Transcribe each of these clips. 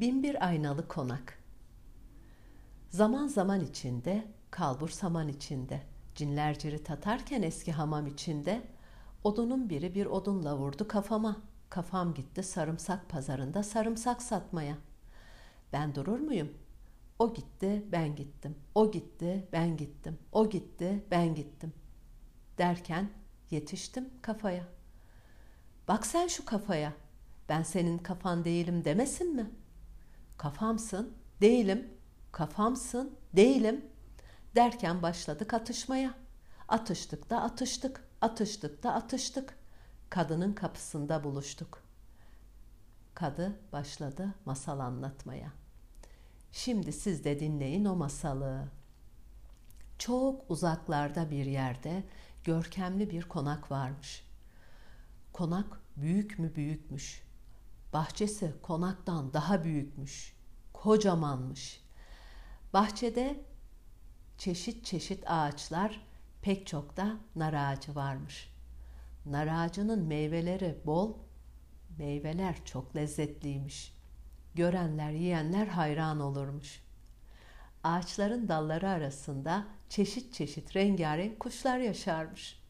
Binbir aynalı konak. Zaman zaman içinde, kalbur saman içinde, cinler cirit atarken eski hamam içinde, odunun biri bir odunla vurdu kafama. Kafam gitti sarımsak pazarında sarımsak satmaya. Ben durur muyum? O gitti, ben gittim. O gitti, ben gittim. O gitti, ben gittim. Derken yetiştim kafaya. Bak sen şu kafaya. Ben senin kafan değilim demesin mi?'' Kafamsın, değilim. Kafamsın, değilim. Derken başladık atışmaya. Atıştık da atıştık, atıştık da atıştık. Kadının kapısında buluştuk. Kadı başladı masal anlatmaya. Şimdi siz de dinleyin o masalı. Çok uzaklarda bir yerde görkemli bir konak varmış. Konak büyük mü büyükmüş. Bahçesi konaktan daha büyükmüş, kocamanmış. Bahçede çeşit çeşit ağaçlar, pek çok da nar ağacı varmış. Nar ağacının meyveleri bol, meyveler çok lezzetliymiş. Görenler, yiyenler hayran olurmuş. Ağaçların dalları arasında çeşit çeşit rengarenk kuşlar yaşarmış.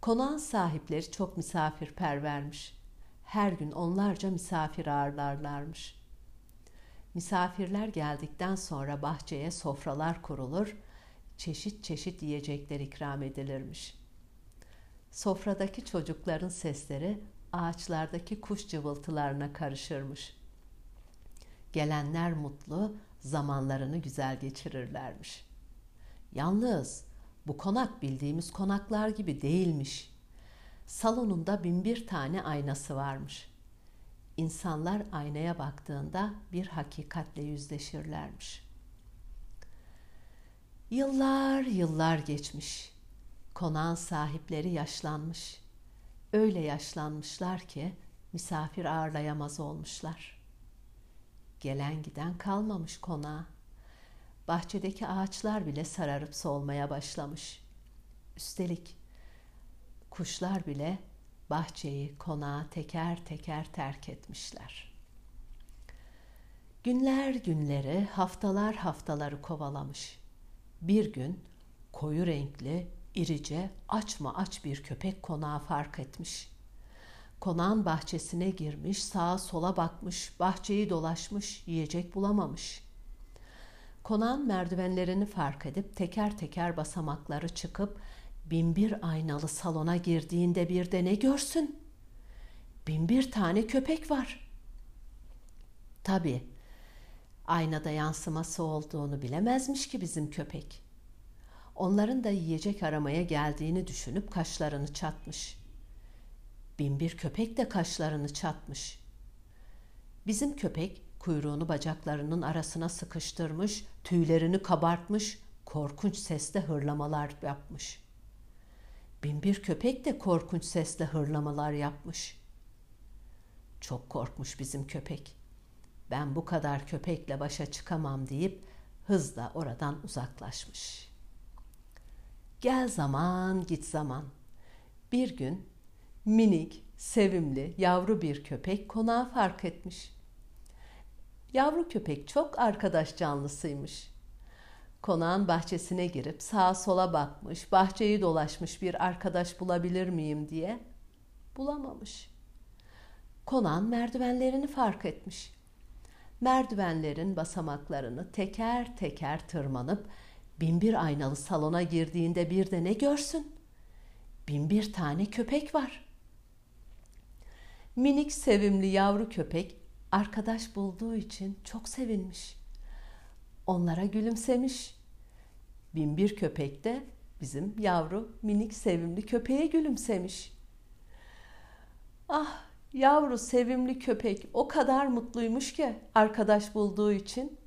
Konağın sahipleri çok misafirpervermiş her gün onlarca misafir ağırlarlarmış. Misafirler geldikten sonra bahçeye sofralar kurulur, çeşit çeşit yiyecekler ikram edilirmiş. Sofradaki çocukların sesleri ağaçlardaki kuş cıvıltılarına karışırmış. Gelenler mutlu, zamanlarını güzel geçirirlermiş. Yalnız bu konak bildiğimiz konaklar gibi değilmiş. Salonunda bin bir tane aynası varmış. İnsanlar aynaya baktığında bir hakikatle yüzleşirlermiş. Yıllar yıllar geçmiş. Konağın sahipleri yaşlanmış. Öyle yaşlanmışlar ki misafir ağırlayamaz olmuşlar. Gelen giden kalmamış konağa. Bahçedeki ağaçlar bile sararıp solmaya başlamış. Üstelik Kuşlar bile bahçeyi, konağı teker teker terk etmişler. Günler günleri, haftalar haftaları kovalamış. Bir gün koyu renkli, irice, aç mı aç bir köpek konağı fark etmiş. Konağın bahçesine girmiş, sağa sola bakmış, bahçeyi dolaşmış, yiyecek bulamamış. Konağın merdivenlerini fark edip teker teker basamakları çıkıp binbir aynalı salona girdiğinde bir de ne görsün? Binbir tane köpek var. Tabii aynada yansıması olduğunu bilemezmiş ki bizim köpek. Onların da yiyecek aramaya geldiğini düşünüp kaşlarını çatmış. Binbir köpek de kaşlarını çatmış. Bizim köpek kuyruğunu bacaklarının arasına sıkıştırmış, tüylerini kabartmış, korkunç sesle hırlamalar yapmış.'' Binbir köpek de korkunç sesle hırlamalar yapmış. Çok korkmuş bizim köpek. Ben bu kadar köpekle başa çıkamam deyip hızla oradan uzaklaşmış. Gel zaman git zaman. Bir gün minik, sevimli, yavru bir köpek konağı fark etmiş. Yavru köpek çok arkadaş canlısıymış. Konağın bahçesine girip sağa sola bakmış, bahçeyi dolaşmış bir arkadaş bulabilir miyim diye bulamamış. Konağın merdivenlerini fark etmiş. Merdivenlerin basamaklarını teker teker tırmanıp binbir aynalı salona girdiğinde bir de ne görsün? Binbir tane köpek var. Minik sevimli yavru köpek arkadaş bulduğu için çok sevinmiş onlara gülümsemiş. Binbir köpek de bizim yavru minik sevimli köpeğe gülümsemiş. Ah yavru sevimli köpek o kadar mutluymuş ki arkadaş bulduğu için.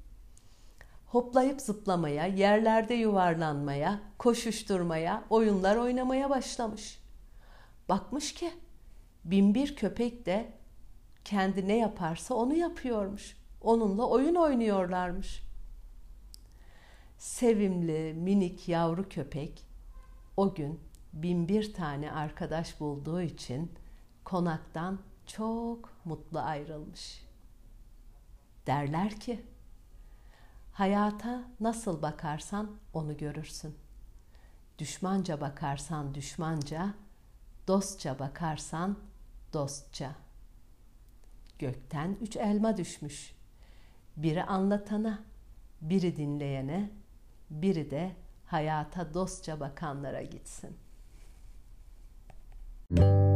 Hoplayıp zıplamaya, yerlerde yuvarlanmaya, koşuşturmaya, oyunlar oynamaya başlamış. Bakmış ki binbir köpek de kendi ne yaparsa onu yapıyormuş. Onunla oyun oynuyorlarmış sevimli minik yavru köpek o gün bin bir tane arkadaş bulduğu için konaktan çok mutlu ayrılmış.'' Derler ki, hayata nasıl bakarsan onu görürsün. Düşmanca bakarsan düşmanca, dostça bakarsan dostça. Gökten üç elma düşmüş. Biri anlatana, biri dinleyene, biri de hayata dostça bakanlara gitsin. Müzik